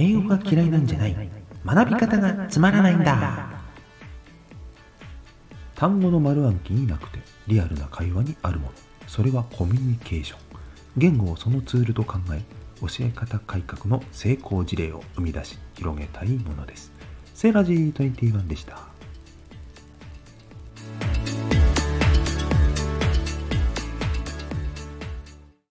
英語が嫌いなんじゃない。学び方がつまらないんだ。単語の丸暗記になくてリアルな会話にあるもの。それはコミュニケーション。言語をそのツールと考え教え方改革の成功事例を生み出し広げたいものです。セラジー21でした。